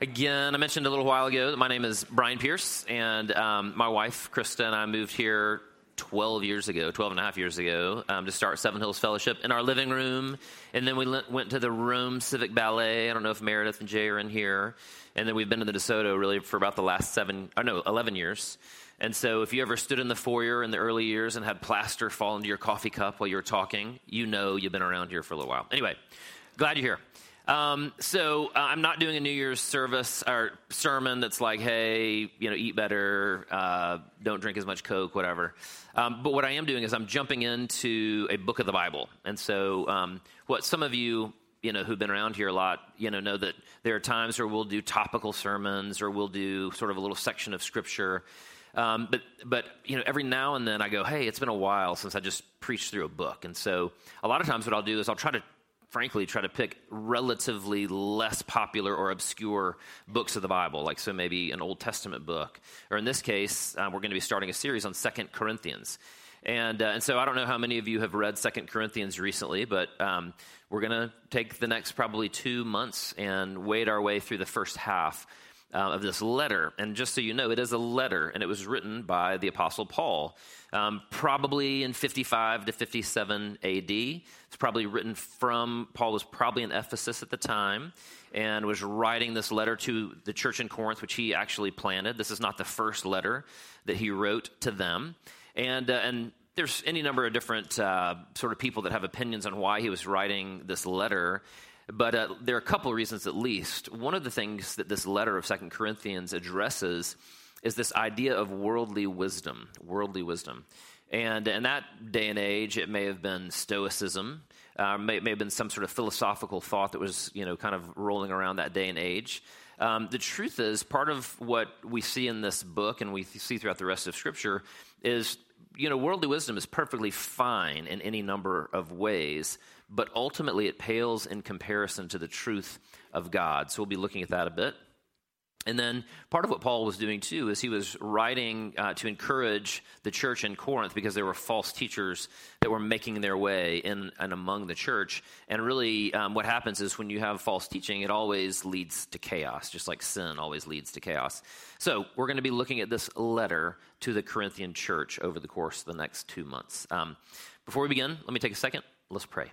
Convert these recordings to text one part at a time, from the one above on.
Again, I mentioned a little while ago that my name is Brian Pierce, and um, my wife, Krista, and I moved here 12 years ago, 12 and a half years ago, um, to start Seven Hills Fellowship in our living room. And then we went to the Rome Civic Ballet. I don't know if Meredith and Jay are in here. And then we've been to the DeSoto really for about the last seven, or no, 11 years. And so if you ever stood in the foyer in the early years and had plaster fall into your coffee cup while you were talking, you know you've been around here for a little while. Anyway, glad you're here. Um, so uh, I'm not doing a New Year's service or sermon that's like, hey, you know, eat better, uh, don't drink as much Coke, whatever. Um, but what I am doing is I'm jumping into a book of the Bible. And so um, what some of you, you know, who've been around here a lot, you know, know that there are times where we'll do topical sermons or we'll do sort of a little section of scripture. Um, but but you know, every now and then I go, hey, it's been a while since I just preached through a book, and so a lot of times what I'll do is I'll try to frankly try to pick relatively less popular or obscure books of the bible like so maybe an old testament book. Or in this case uh, we're going to be starting a series on second corinthians. And, uh, and so i don't know how many of you have read second corinthians recently but um, we're going to take the next probably two months and wade our way through the first half uh, of this letter. And just so you know, it is a letter, and it was written by the Apostle Paul, um, probably in 55 to 57 AD. It's probably written from, Paul was probably in Ephesus at the time and was writing this letter to the church in Corinth, which he actually planted. This is not the first letter that he wrote to them. And, uh, and there's any number of different uh, sort of people that have opinions on why he was writing this letter. But uh, there are a couple of reasons at least. One of the things that this letter of Second Corinthians addresses is this idea of worldly wisdom, worldly wisdom. And in that day and age, it may have been Stoicism, uh, may, may have been some sort of philosophical thought that was, you know, kind of rolling around that day and age. Um, the truth is, part of what we see in this book and we see throughout the rest of Scripture is, you know, worldly wisdom is perfectly fine in any number of ways, but ultimately it pales in comparison to the truth of God. So we'll be looking at that a bit. And then part of what Paul was doing too is he was writing uh, to encourage the church in Corinth because there were false teachers that were making their way in and among the church. And really, um, what happens is when you have false teaching, it always leads to chaos, just like sin always leads to chaos. So we're going to be looking at this letter to the Corinthian church over the course of the next two months. Um, before we begin, let me take a second. Let's pray.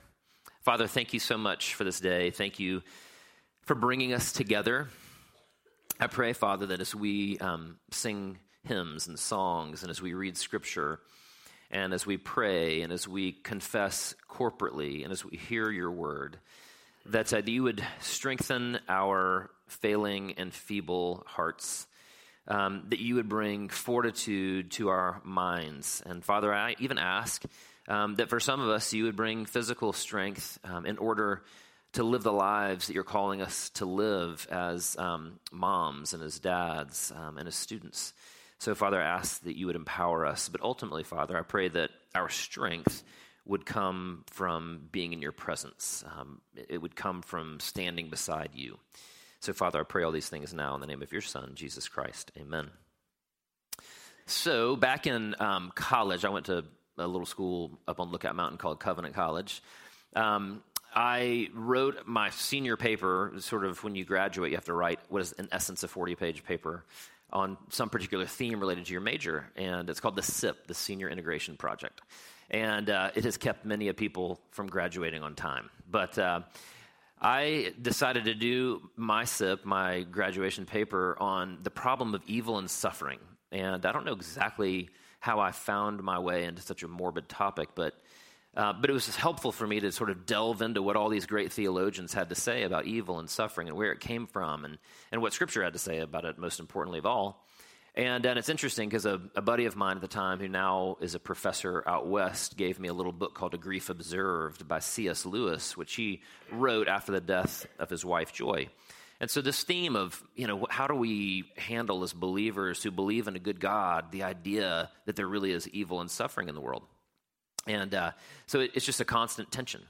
Father, thank you so much for this day. Thank you for bringing us together. I pray, Father, that as we um, sing hymns and songs, and as we read scripture, and as we pray, and as we confess corporately, and as we hear your word, that uh, you would strengthen our failing and feeble hearts. Um, that you would bring fortitude to our minds. And Father, I even ask um, that for some of us, you would bring physical strength um, in order to live the lives that you're calling us to live as um, moms and as dads um, and as students. So, Father, I ask that you would empower us. But ultimately, Father, I pray that our strength would come from being in your presence, um, it would come from standing beside you. So, Father, I pray all these things now in the name of your Son, Jesus Christ. Amen. So, back in um, college, I went to a little school up on Lookout Mountain called Covenant College. Um, I wrote my senior paper, sort of when you graduate, you have to write what is in essence a 40 page paper on some particular theme related to your major. And it's called the SIP, the Senior Integration Project. And uh, it has kept many of people from graduating on time. But uh, I decided to do my SIP, my graduation paper, on the problem of evil and suffering. And I don't know exactly how I found my way into such a morbid topic, but uh, but it was helpful for me to sort of delve into what all these great theologians had to say about evil and suffering and where it came from and, and what Scripture had to say about it, most importantly of all. And, and it's interesting because a, a, buddy of mine at the time, who now is a professor out west, gave me a little book called A Grief Observed by C.S. Lewis, which he wrote after the death of his wife, Joy. And so, this theme of, you know, how do we handle as believers who believe in a good God the idea that there really is evil and suffering in the world? And uh, so, it, it's just a constant tension.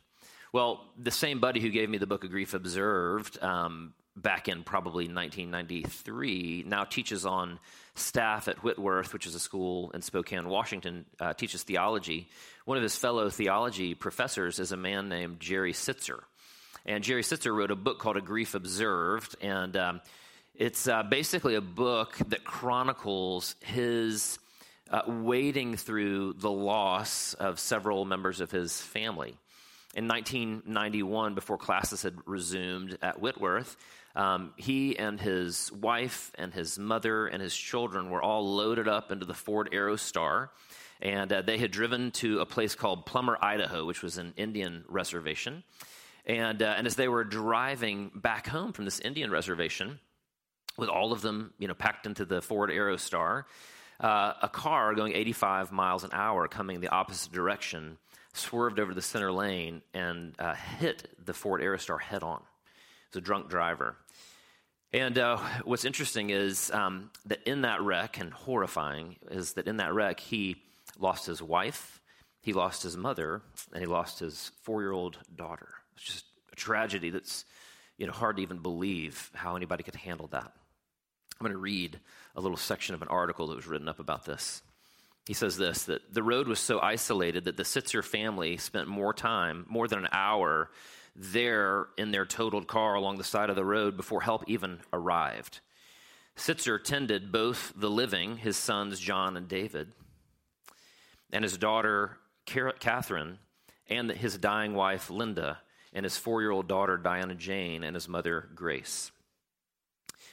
Well, the same buddy who gave me the book of Grief Observed um, back in probably 1993 now teaches on staff at Whitworth, which is a school in Spokane, Washington, uh, teaches theology. One of his fellow theology professors is a man named Jerry Sittser. And Jerry Sittser wrote a book called A Grief Observed. And um, It's uh, basically a book that chronicles his uh, wading through the loss of several members of his family. In 1991, before classes had resumed at Whitworth, um, he and his wife and his mother and his children were all loaded up into the Ford Aerostar. And uh, they had driven to a place called Plummer, Idaho, which was an Indian reservation. And, uh, and as they were driving back home from this Indian reservation, with all of them you know, packed into the Ford Aerostar, uh, a car going 85 miles an hour coming the opposite direction swerved over the center lane and uh, hit the Ford Aerostar head on. It was a drunk driver. And uh, what's interesting is um, that in that wreck, and horrifying, is that in that wreck, he lost his wife, he lost his mother, and he lost his four year old daughter. It's just a tragedy that's you know, hard to even believe how anybody could handle that. I'm going to read a little section of an article that was written up about this. He says this that the road was so isolated that the Sittser family spent more time, more than an hour, there in their totaled car along the side of the road before help even arrived. Sittser tended both the living, his sons John and David, and his daughter Catherine, and his dying wife Linda, and his four year old daughter Diana Jane, and his mother Grace.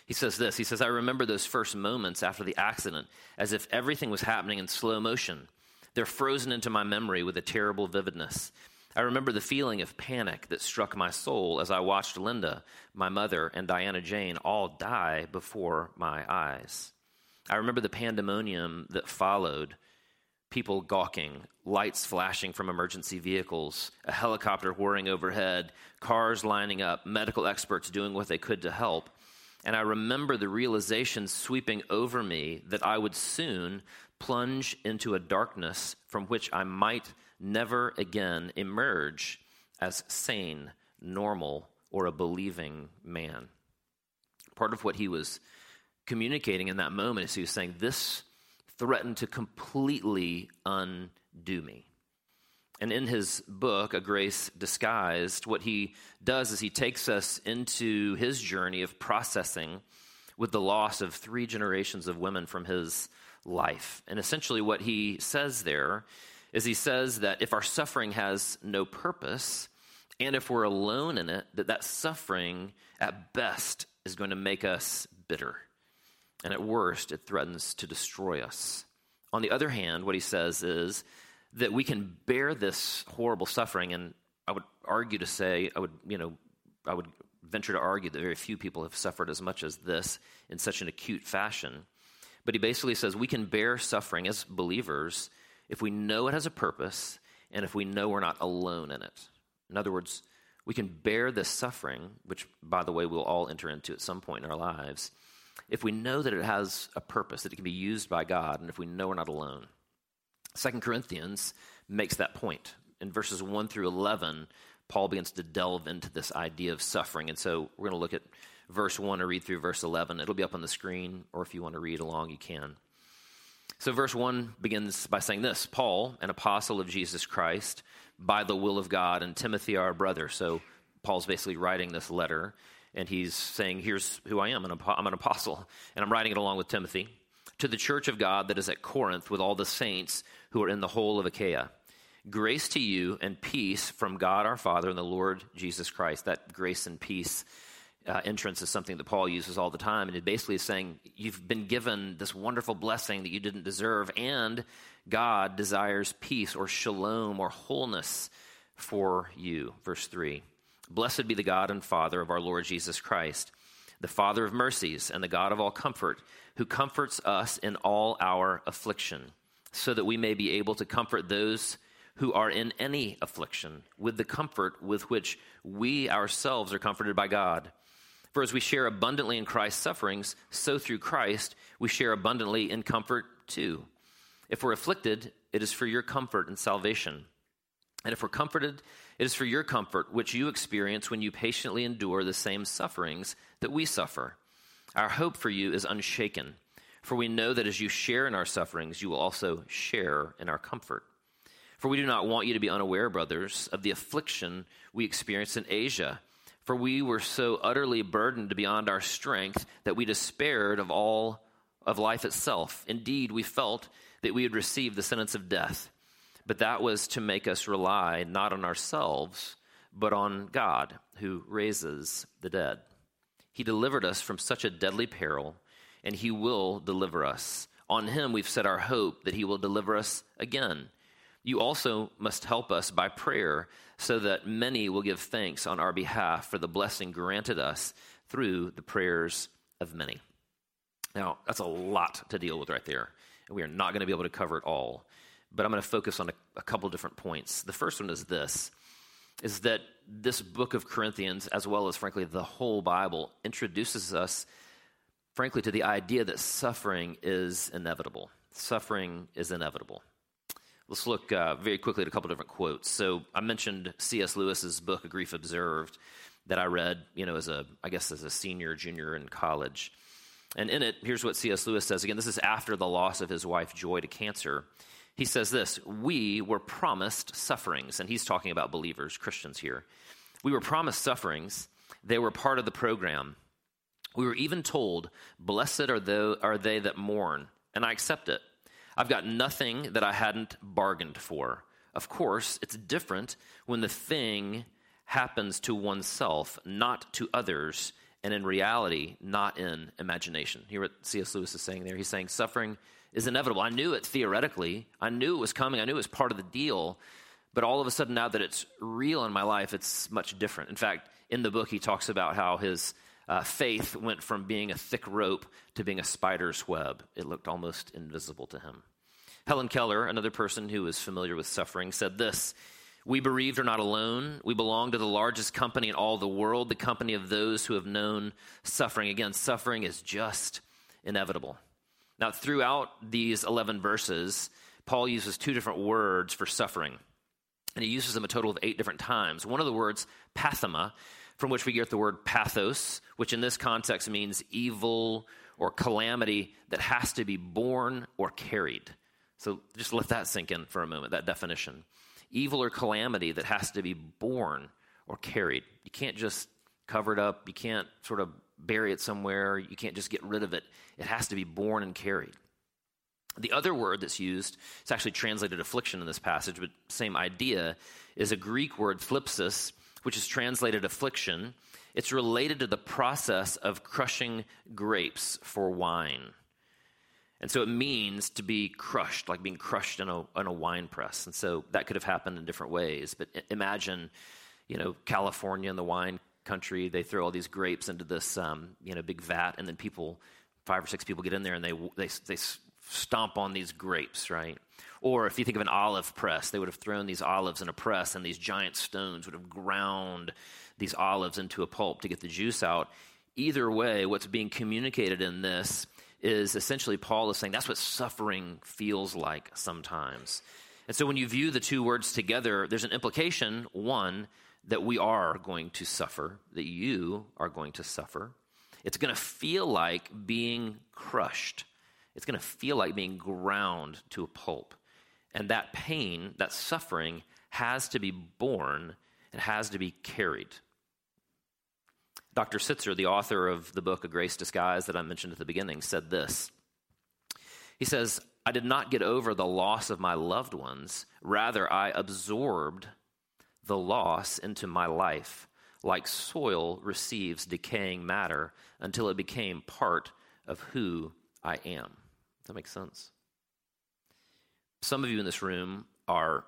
He says this He says, I remember those first moments after the accident as if everything was happening in slow motion. They're frozen into my memory with a terrible vividness. I remember the feeling of panic that struck my soul as I watched Linda, my mother, and Diana Jane all die before my eyes. I remember the pandemonium that followed people gawking, lights flashing from emergency vehicles, a helicopter whirring overhead, cars lining up, medical experts doing what they could to help. And I remember the realization sweeping over me that I would soon plunge into a darkness from which I might never again emerge as sane, normal, or a believing man. Part of what he was communicating in that moment is he was saying, This threatened to completely undo me. And in his book, A Grace Disguised, what he does is he takes us into his journey of processing with the loss of three generations of women from his life. And essentially, what he says there is he says that if our suffering has no purpose, and if we're alone in it, that that suffering at best is going to make us bitter. And at worst, it threatens to destroy us. On the other hand, what he says is that we can bear this horrible suffering. And I would argue to say, I would, you know, I would venture to argue that very few people have suffered as much as this in such an acute fashion. But he basically says we can bear suffering as believers if we know it has a purpose and if we know we're not alone in it. In other words, we can bear this suffering, which, by the way, we'll all enter into at some point in our lives, if we know that it has a purpose, that it can be used by God, and if we know we're not alone. Second Corinthians makes that point. In verses 1 through 11, Paul begins to delve into this idea of suffering. And so we're going to look at verse 1 and read through verse 11. It'll be up on the screen, or if you want to read along, you can. So, verse 1 begins by saying this Paul, an apostle of Jesus Christ, by the will of God, and Timothy, our brother. So, Paul's basically writing this letter, and he's saying, Here's who I am. I'm an apostle, and I'm writing it along with Timothy to the church of God that is at Corinth with all the saints who are in the whole of Achaia. Grace to you and peace from God our Father and the Lord Jesus Christ. That grace and peace uh, entrance is something that Paul uses all the time. And it basically is saying, You've been given this wonderful blessing that you didn't deserve, and God desires peace or shalom or wholeness for you. Verse 3 Blessed be the God and Father of our Lord Jesus Christ, the Father of mercies and the God of all comfort, who comforts us in all our affliction so that we may be able to comfort those who are in any affliction with the comfort with which we ourselves are comforted by God. For as we share abundantly in Christ's sufferings, so through Christ we share abundantly in comfort too. If we're afflicted, it is for your comfort and salvation. And if we're comforted, it is for your comfort, which you experience when you patiently endure the same sufferings that we suffer. Our hope for you is unshaken for we know that as you share in our sufferings, you will also share in our comfort. For we do not want you to be unaware, brothers, of the affliction we experienced in Asia For we were so utterly burdened beyond our strength that we despaired of all of life itself. Indeed, we felt that we had received the sentence of death. But that was to make us rely not on ourselves, but on God, who raises the dead. He delivered us from such a deadly peril, and He will deliver us. On Him we've set our hope that He will deliver us again. You also must help us by prayer so that many will give thanks on our behalf for the blessing granted us through the prayers of many. Now, that's a lot to deal with right there. And we are not going to be able to cover it all. But I'm going to focus on a, a couple different points. The first one is this is that this book of Corinthians, as well as, frankly, the whole Bible, introduces us, frankly, to the idea that suffering is inevitable. Suffering is inevitable. Let's look uh, very quickly at a couple different quotes. So I mentioned C.S. Lewis's book, A Grief Observed, that I read, you know, as a, I guess, as a senior, junior in college. And in it, here's what C.S. Lewis says. Again, this is after the loss of his wife, Joy, to cancer. He says this We were promised sufferings. And he's talking about believers, Christians here. We were promised sufferings, they were part of the program. We were even told, Blessed are, are they that mourn. And I accept it. I've got nothing that I hadn't bargained for. Of course, it's different when the thing happens to oneself, not to others, and in reality, not in imagination. Hear what C.S. Lewis is saying there. He's saying suffering is inevitable. I knew it theoretically, I knew it was coming, I knew it was part of the deal, but all of a sudden, now that it's real in my life, it's much different. In fact, in the book, he talks about how his uh, faith went from being a thick rope to being a spider's web. It looked almost invisible to him. Helen Keller, another person who is familiar with suffering, said this We bereaved are not alone. We belong to the largest company in all the world, the company of those who have known suffering. Again, suffering is just inevitable. Now, throughout these 11 verses, Paul uses two different words for suffering, and he uses them a total of eight different times. One of the words, pathema, from which we get the word pathos, which in this context means evil or calamity that has to be borne or carried. So just let that sink in for a moment, that definition. Evil or calamity that has to be borne or carried. You can't just cover it up, you can't sort of bury it somewhere, you can't just get rid of it. It has to be borne and carried. The other word that's used, it's actually translated affliction in this passage, but same idea, is a Greek word thlipsis, which is translated affliction, it's related to the process of crushing grapes for wine. And so it means to be crushed, like being crushed in a, in a wine press. And so that could have happened in different ways. But imagine, you know, California and the wine country, they throw all these grapes into this, um, you know, big vat, and then people, five or six people get in there and they, they, they stomp on these grapes, right? Or if you think of an olive press, they would have thrown these olives in a press, and these giant stones would have ground these olives into a pulp to get the juice out. Either way, what's being communicated in this is essentially Paul is saying that's what suffering feels like sometimes. And so when you view the two words together, there's an implication one, that we are going to suffer, that you are going to suffer. It's going to feel like being crushed it's going to feel like being ground to a pulp. And that pain, that suffering, has to be borne and has to be carried. Dr. Sittser, the author of the book A Grace Disguised that I mentioned at the beginning, said this. He says, I did not get over the loss of my loved ones. Rather, I absorbed the loss into my life, like soil receives decaying matter until it became part of who I am Does that makes sense? Some of you in this room are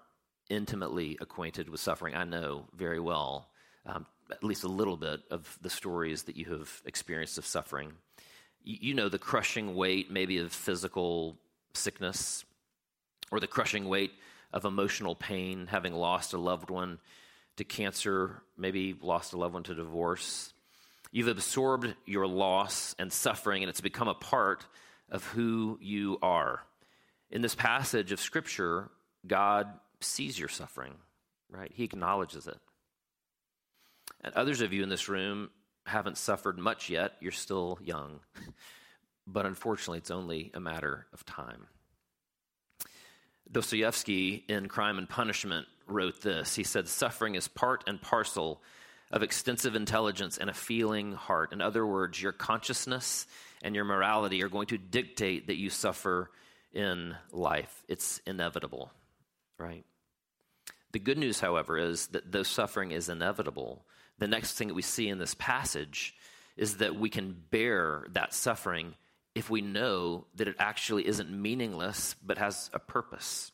intimately acquainted with suffering. I know very well, um, at least a little bit, of the stories that you have experienced of suffering. You, you know the crushing weight, maybe, of physical sickness, or the crushing weight of emotional pain, having lost a loved one to cancer, maybe lost a loved one to divorce. You've absorbed your loss and suffering, and it's become a part of who you are. In this passage of Scripture, God sees your suffering, right? He acknowledges it. And others of you in this room haven't suffered much yet. You're still young. but unfortunately, it's only a matter of time. Dostoevsky in Crime and Punishment wrote this. He said, Suffering is part and parcel of extensive intelligence and a feeling heart. In other words, your consciousness and your morality are going to dictate that you suffer in life. It's inevitable, right? The good news, however, is that though suffering is inevitable, the next thing that we see in this passage is that we can bear that suffering if we know that it actually isn't meaningless but has a purpose.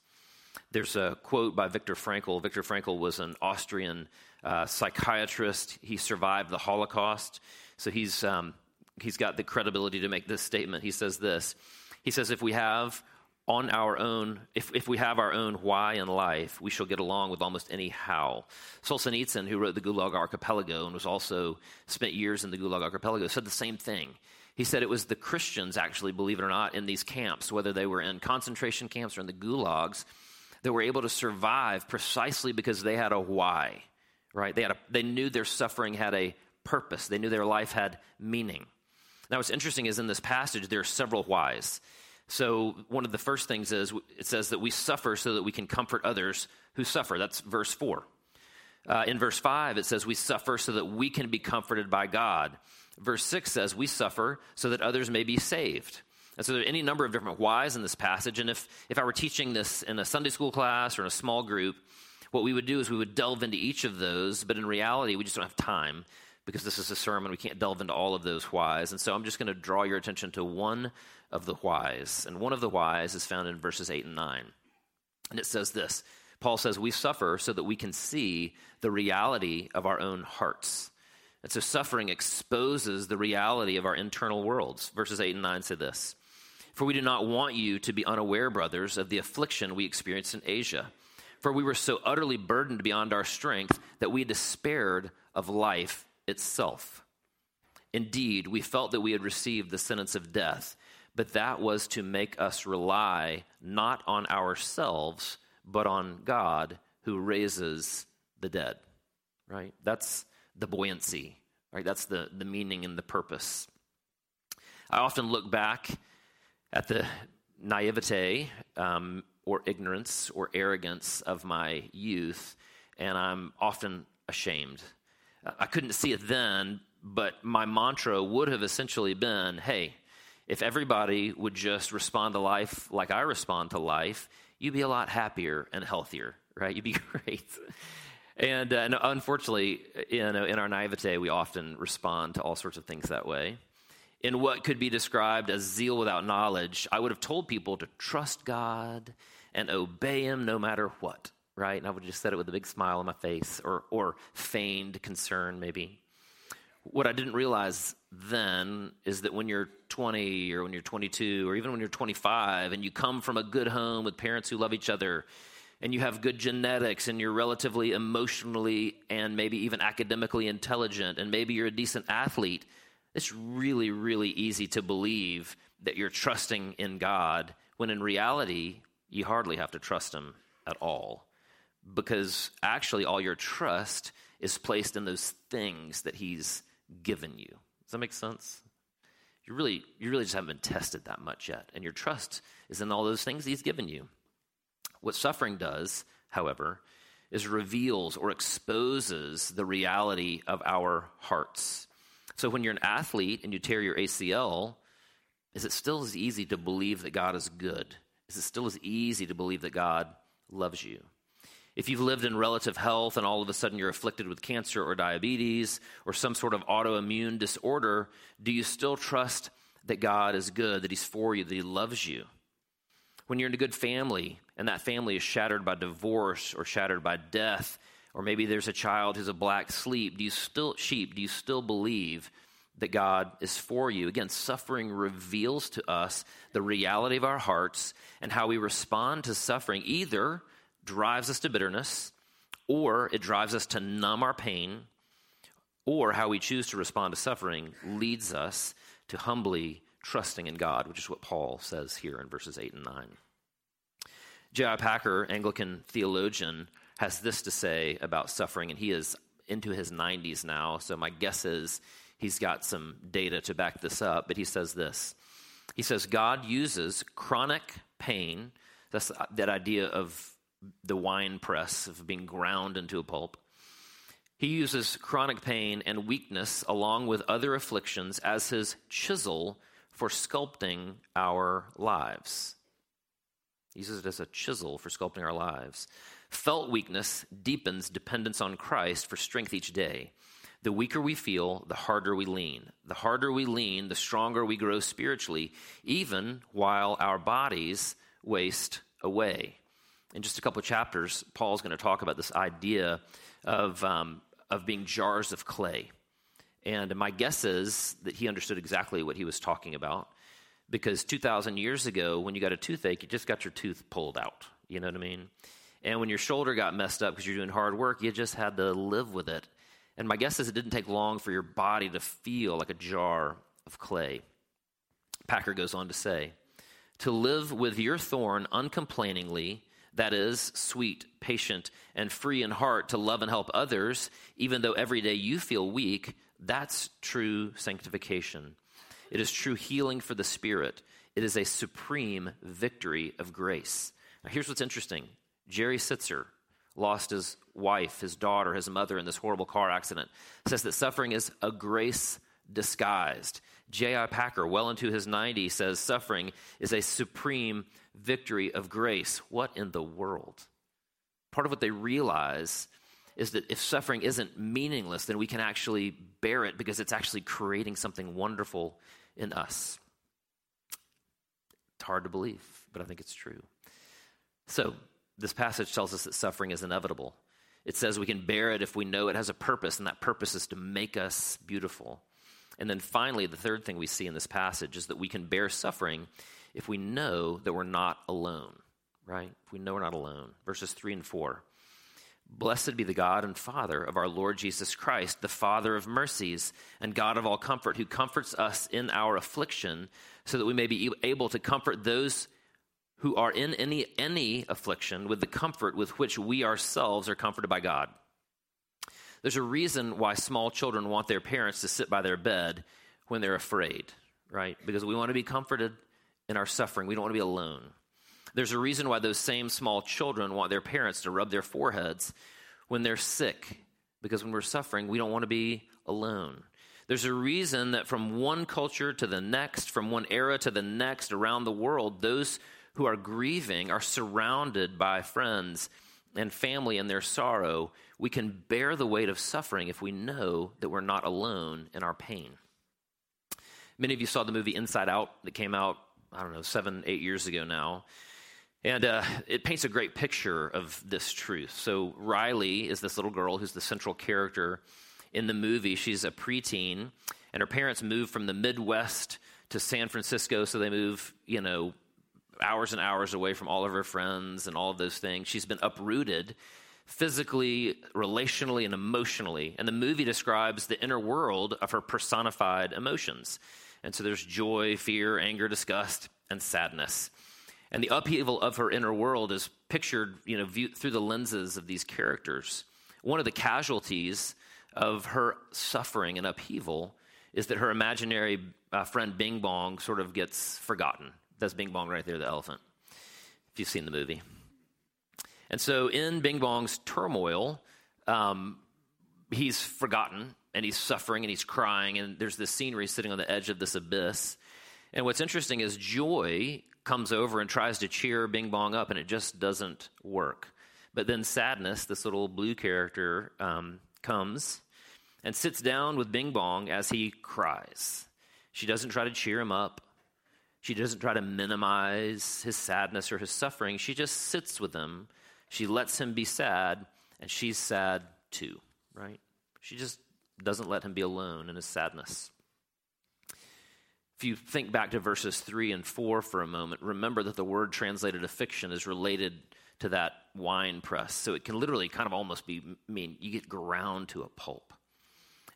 There's a quote by Viktor Frankl. Viktor Frankl was an Austrian uh, psychiatrist. He survived the Holocaust, so he's um, he's got the credibility to make this statement. He says this. He says, "If we have on our own, if, if we have our own why in life, we shall get along with almost any how. Solzhenitsyn, who wrote the Gulag Archipelago and was also spent years in the Gulag Archipelago, said the same thing. He said it was the Christians, actually, believe it or not, in these camps, whether they were in concentration camps or in the gulags, that were able to survive precisely because they had a why, right? They, had a, they knew their suffering had a purpose, they knew their life had meaning. Now, what's interesting is in this passage, there are several whys. So, one of the first things is it says that we suffer so that we can comfort others who suffer. That's verse 4. Uh, in verse 5, it says we suffer so that we can be comforted by God. Verse 6 says we suffer so that others may be saved. And so there are any number of different whys in this passage. And if, if I were teaching this in a Sunday school class or in a small group, what we would do is we would delve into each of those, but in reality, we just don't have time because this is a sermon. We can't delve into all of those whys. And so I'm just going to draw your attention to one of the whys. And one of the whys is found in verses 8 and 9. And it says this Paul says, We suffer so that we can see the reality of our own hearts. And so suffering exposes the reality of our internal worlds. Verses 8 and 9 say this For we do not want you to be unaware, brothers, of the affliction we experienced in Asia. For we were so utterly burdened beyond our strength that we despaired of life itself. Indeed, we felt that we had received the sentence of death but that was to make us rely not on ourselves, but on God who raises the dead. Right? That's the buoyancy, right? That's the, the meaning and the purpose. I often look back at the naivete um, or ignorance or arrogance of my youth, and I'm often ashamed. I couldn't see it then, but my mantra would have essentially been hey, if everybody would just respond to life like I respond to life, you'd be a lot happier and healthier, right? You'd be great. And, uh, and unfortunately, in, in our naivete, we often respond to all sorts of things that way. In what could be described as zeal without knowledge, I would have told people to trust God and obey Him no matter what, right? And I would have just said it with a big smile on my face or, or feigned concern, maybe. What I didn't realize then is that when you're 20 or when you're 22 or even when you're 25 and you come from a good home with parents who love each other and you have good genetics and you're relatively emotionally and maybe even academically intelligent and maybe you're a decent athlete, it's really, really easy to believe that you're trusting in God when in reality, you hardly have to trust Him at all. Because actually, all your trust is placed in those things that He's given you. Does that make sense? You really, you really just haven't been tested that much yet, and your trust is in all those things He's given you. What suffering does, however, is reveals or exposes the reality of our hearts. So when you're an athlete and you tear your ACL, is it still as easy to believe that God is good? Is it still as easy to believe that God loves you? If you've lived in relative health and all of a sudden you're afflicted with cancer or diabetes or some sort of autoimmune disorder, do you still trust that God is good, that He's for you, that He loves you? When you're in a good family and that family is shattered by divorce or shattered by death, or maybe there's a child who's a black sleep, do you still sheep, do you still believe that God is for you? Again, suffering reveals to us the reality of our hearts and how we respond to suffering, either drives us to bitterness, or it drives us to numb our pain, or how we choose to respond to suffering leads us to humbly trusting in God, which is what Paul says here in verses 8 and 9. J.I. Packer, Anglican theologian, has this to say about suffering, and he is into his 90s now, so my guess is he's got some data to back this up, but he says this. He says, God uses chronic pain, that's that idea of the wine press of being ground into a pulp. He uses chronic pain and weakness along with other afflictions as his chisel for sculpting our lives. He uses it as a chisel for sculpting our lives. Felt weakness deepens dependence on Christ for strength each day. The weaker we feel, the harder we lean. The harder we lean, the stronger we grow spiritually, even while our bodies waste away. In just a couple of chapters, Paul's going to talk about this idea of, um, of being jars of clay. And my guess is that he understood exactly what he was talking about because 2,000 years ago, when you got a toothache, you just got your tooth pulled out. You know what I mean? And when your shoulder got messed up because you're doing hard work, you just had to live with it. And my guess is it didn't take long for your body to feel like a jar of clay. Packer goes on to say, to live with your thorn uncomplainingly, that is, sweet, patient, and free in heart to love and help others, even though every day you feel weak, that's true sanctification. It is true healing for the spirit. It is a supreme victory of grace. Now, here's what's interesting Jerry Sittser lost his wife, his daughter, his mother in this horrible car accident, says that suffering is a grace disguised. J.I. Packer, well into his 90s, says suffering is a supreme victory of grace. What in the world? Part of what they realize is that if suffering isn't meaningless, then we can actually bear it because it's actually creating something wonderful in us. It's hard to believe, but I think it's true. So, this passage tells us that suffering is inevitable. It says we can bear it if we know it has a purpose, and that purpose is to make us beautiful. And then finally, the third thing we see in this passage is that we can bear suffering if we know that we're not alone, right? If we know we're not alone. Verses 3 and 4. Blessed be the God and Father of our Lord Jesus Christ, the Father of mercies and God of all comfort, who comforts us in our affliction, so that we may be able to comfort those who are in any, any affliction with the comfort with which we ourselves are comforted by God. There's a reason why small children want their parents to sit by their bed when they're afraid, right? Because we want to be comforted in our suffering. We don't want to be alone. There's a reason why those same small children want their parents to rub their foreheads when they're sick, because when we're suffering, we don't want to be alone. There's a reason that from one culture to the next, from one era to the next around the world, those who are grieving are surrounded by friends and family in their sorrow. We can bear the weight of suffering if we know that we're not alone in our pain. Many of you saw the movie Inside Out that came out, I don't know, seven, eight years ago now. And uh, it paints a great picture of this truth. So, Riley is this little girl who's the central character in the movie. She's a preteen, and her parents moved from the Midwest to San Francisco. So, they move, you know, hours and hours away from all of her friends and all of those things. She's been uprooted physically, relationally, and emotionally. And the movie describes the inner world of her personified emotions. And so there's joy, fear, anger, disgust, and sadness. And the upheaval of her inner world is pictured, you know, view, through the lenses of these characters. One of the casualties of her suffering and upheaval is that her imaginary uh, friend Bing Bong sort of gets forgotten. That's Bing Bong right there, the elephant, if you've seen the movie. And so in Bing Bong's turmoil, um, he's forgotten and he's suffering and he's crying. And there's this scenery sitting on the edge of this abyss. And what's interesting is Joy comes over and tries to cheer Bing Bong up, and it just doesn't work. But then Sadness, this little blue character, um, comes and sits down with Bing Bong as he cries. She doesn't try to cheer him up. She doesn't try to minimize his sadness or his suffering. She just sits with him. She lets him be sad, and she's sad too, right? She just doesn't let him be alone in his sadness. If you think back to verses 3 and 4 for a moment, remember that the word translated affliction is related to that wine press. So it can literally kind of almost be mean you get ground to a pulp.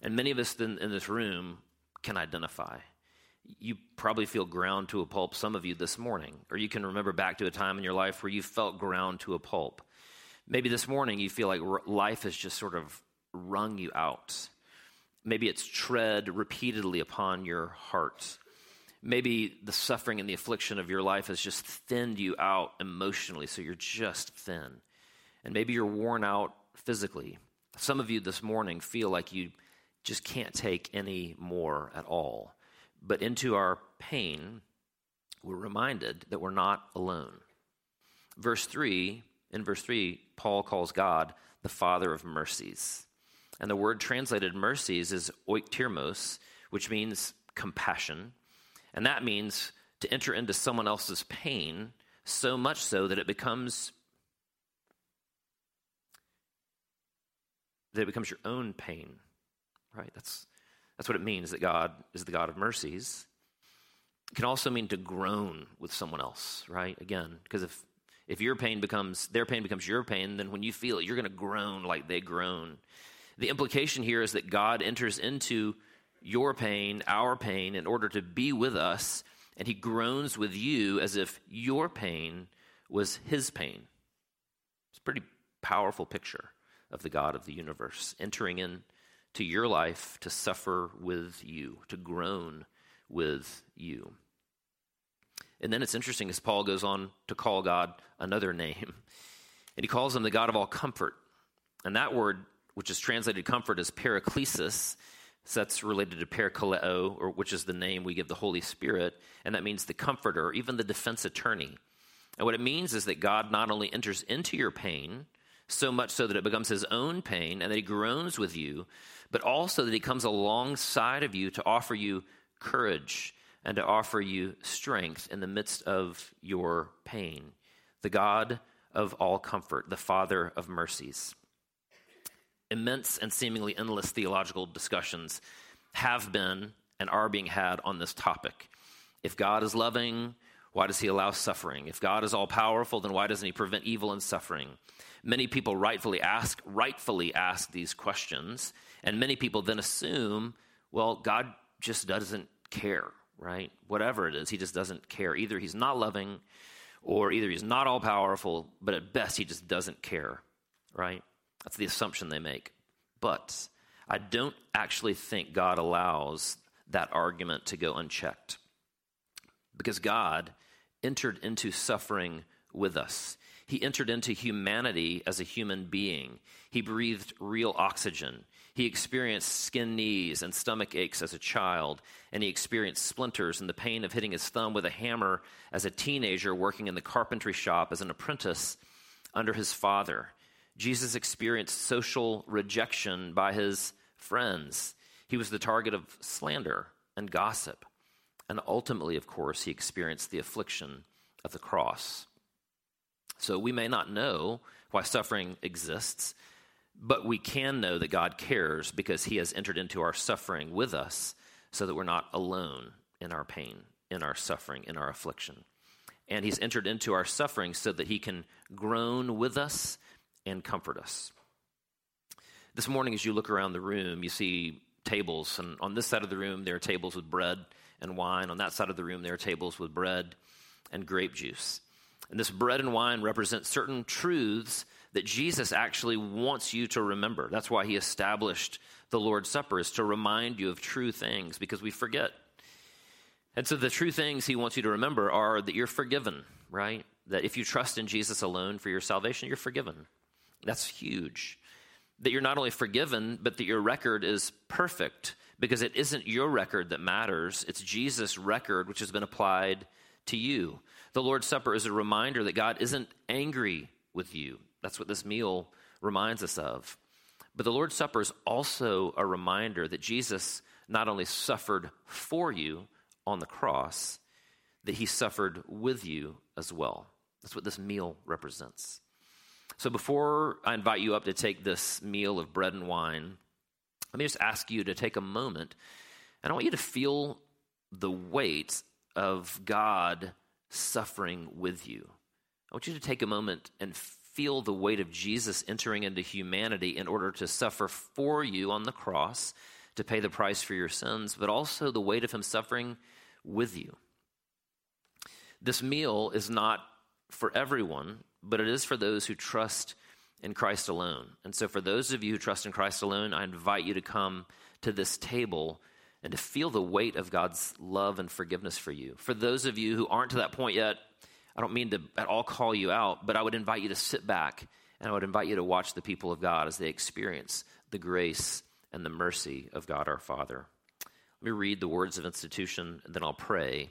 And many of us in, in this room can identify. You probably feel ground to a pulp, some of you this morning, or you can remember back to a time in your life where you felt ground to a pulp. Maybe this morning you feel like life has just sort of wrung you out. Maybe it's tread repeatedly upon your heart. Maybe the suffering and the affliction of your life has just thinned you out emotionally, so you're just thin. And maybe you're worn out physically. Some of you this morning feel like you just can't take any more at all. But into our pain, we're reminded that we're not alone. Verse 3, in verse 3, Paul calls God the Father of mercies. And the word translated mercies is oiktirmos, which means compassion. And that means to enter into someone else's pain so much so that it becomes that it becomes your own pain. Right? That's that's what it means that God is the God of mercies. It can also mean to groan with someone else, right? Again, because if if your pain becomes their pain becomes your pain, then when you feel it, you're going to groan like they groan. The implication here is that God enters into your pain, our pain, in order to be with us, and he groans with you as if your pain was his pain. It's a pretty powerful picture of the God of the universe entering into your life to suffer with you, to groan with you. And then it's interesting as Paul goes on to call God another name. And he calls him the God of all comfort. And that word, which is translated comfort, is paraklesis. So that's related to parakaleo, or which is the name we give the Holy Spirit, and that means the comforter, or even the defense attorney. And what it means is that God not only enters into your pain, so much so that it becomes his own pain, and that he groans with you, but also that he comes alongside of you to offer you courage and to offer you strength in the midst of your pain. The God of all comfort, the Father of mercies immense and seemingly endless theological discussions have been and are being had on this topic. If God is loving, why does he allow suffering? If God is all powerful, then why doesn't he prevent evil and suffering? Many people rightfully ask, rightfully ask these questions, and many people then assume, well, God just doesn't care, right? Whatever it is, he just doesn't care. Either he's not loving, or either he's not all powerful, but at best he just doesn't care, right? That's the assumption they make. But I don't actually think God allows that argument to go unchecked. Because God entered into suffering with us. He entered into humanity as a human being. He breathed real oxygen. He experienced skin knees and stomach aches as a child, and he experienced splinters and the pain of hitting his thumb with a hammer as a teenager working in the carpentry shop as an apprentice under his father. Jesus experienced social rejection by his friends. He was the target of slander and gossip. And ultimately, of course, he experienced the affliction of the cross. So we may not know why suffering exists, but we can know that God cares because he has entered into our suffering with us so that we're not alone in our pain, in our suffering, in our affliction. And he's entered into our suffering so that he can groan with us and comfort us. This morning, as you look around the room, you see tables, and on this side of the room, there are tables with bread and wine. On that side of the room, there are tables with bread and grape juice. And this bread and wine represent certain truths that Jesus actually wants you to remember. That's why he established the Lord's Supper, is to remind you of true things because we forget. And so the true things he wants you to remember are that you're forgiven, right? That if you trust in Jesus alone for your salvation, you're forgiven. That's huge. That you're not only forgiven, but that your record is perfect because it isn't your record that matters. It's Jesus' record, which has been applied to you. The Lord's Supper is a reminder that God isn't angry with you. That's what this meal reminds us of. But the Lord's Supper is also a reminder that Jesus not only suffered for you on the cross, that he suffered with you as well. That's what this meal represents. So before I invite you up to take this meal of bread and wine, let me just ask you to take a moment and I want you to feel the weight of God suffering with you. I want you to take a moment and feel the weight of Jesus entering into humanity in order to suffer for you on the cross to pay the price for your sins, but also the weight of him suffering with you. This meal is not for everyone, but it is for those who trust in Christ alone. And so, for those of you who trust in Christ alone, I invite you to come to this table and to feel the weight of God's love and forgiveness for you. For those of you who aren't to that point yet, I don't mean to at all call you out, but I would invite you to sit back And I would invite you to watch the people of God as they experience the grace and the mercy of God our Father. Let me read the words of institution, and then I'll pray,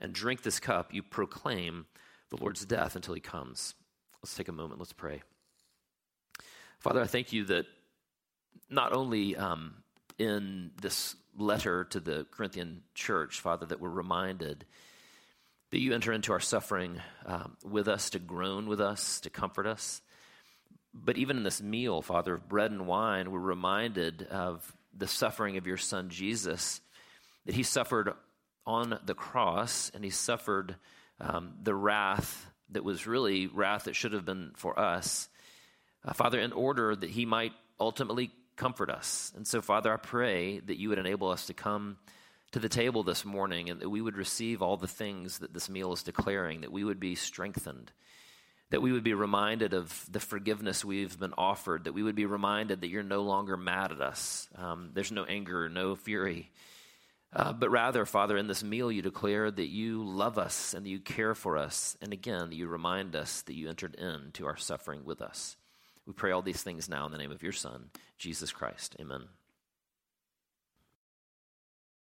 and drink this cup, you proclaim the Lord's death until he comes. Let's take a moment. Let's pray. Father, I thank you that not only um, in this letter to the Corinthian church, Father, that we're reminded that you enter into our suffering um, with us, to groan with us, to comfort us. But even in this meal, Father, of bread and wine, we're reminded of the suffering of your Son Jesus, that he suffered on the cross and he suffered um, the wrath that was really wrath that should have been for us. Uh, Father, in order that he might ultimately comfort us. And so, Father, I pray that you would enable us to come to the table this morning and that we would receive all the things that this meal is declaring, that we would be strengthened, that we would be reminded of the forgiveness we've been offered, that we would be reminded that you're no longer mad at us. Um, there's no anger, no fury. Uh, but rather, Father, in this meal, you declare that you love us and that you care for us. And again, you remind us that you entered into our suffering with us. We pray all these things now in the name of your Son, Jesus Christ. Amen.